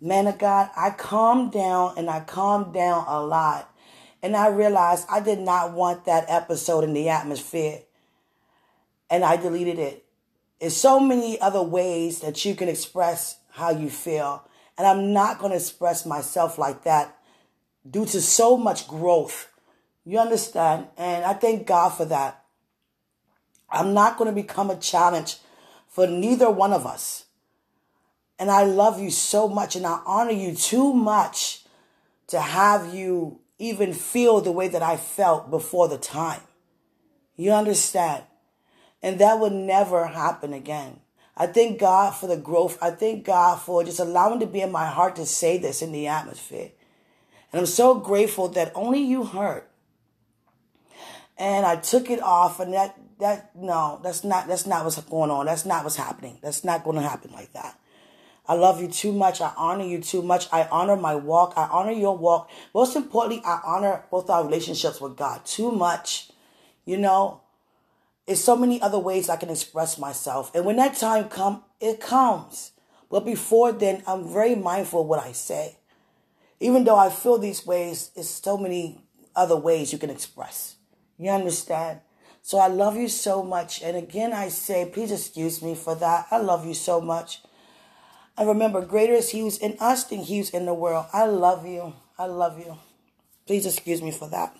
man of God, I calmed down and I calmed down a lot. And I realized I did not want that episode in the atmosphere. And I deleted it. There's so many other ways that you can express how you feel. And I'm not going to express myself like that due to so much growth. You understand? And I thank God for that. I'm not going to become a challenge for neither one of us. And I love you so much and I honor you too much to have you even feel the way that I felt before the time. You understand? And that would never happen again. I thank God for the growth. I thank God for just allowing to be in my heart to say this in the atmosphere. And I'm so grateful that only you heard. And I took it off and that that no, that's not that's not what's going on. That's not what's happening. That's not going to happen like that. I love you too much. I honor you too much. I honor my walk. I honor your walk. Most importantly, I honor both our relationships with God too much. You know, there's so many other ways I can express myself. And when that time comes, it comes. But before then, I'm very mindful of what I say. Even though I feel these ways, there's so many other ways you can express. You understand? So I love you so much. And again, I say, please excuse me for that. I love you so much. And remember, greater is he who's in us than he who's in the world. I love you. I love you. Please excuse me for that.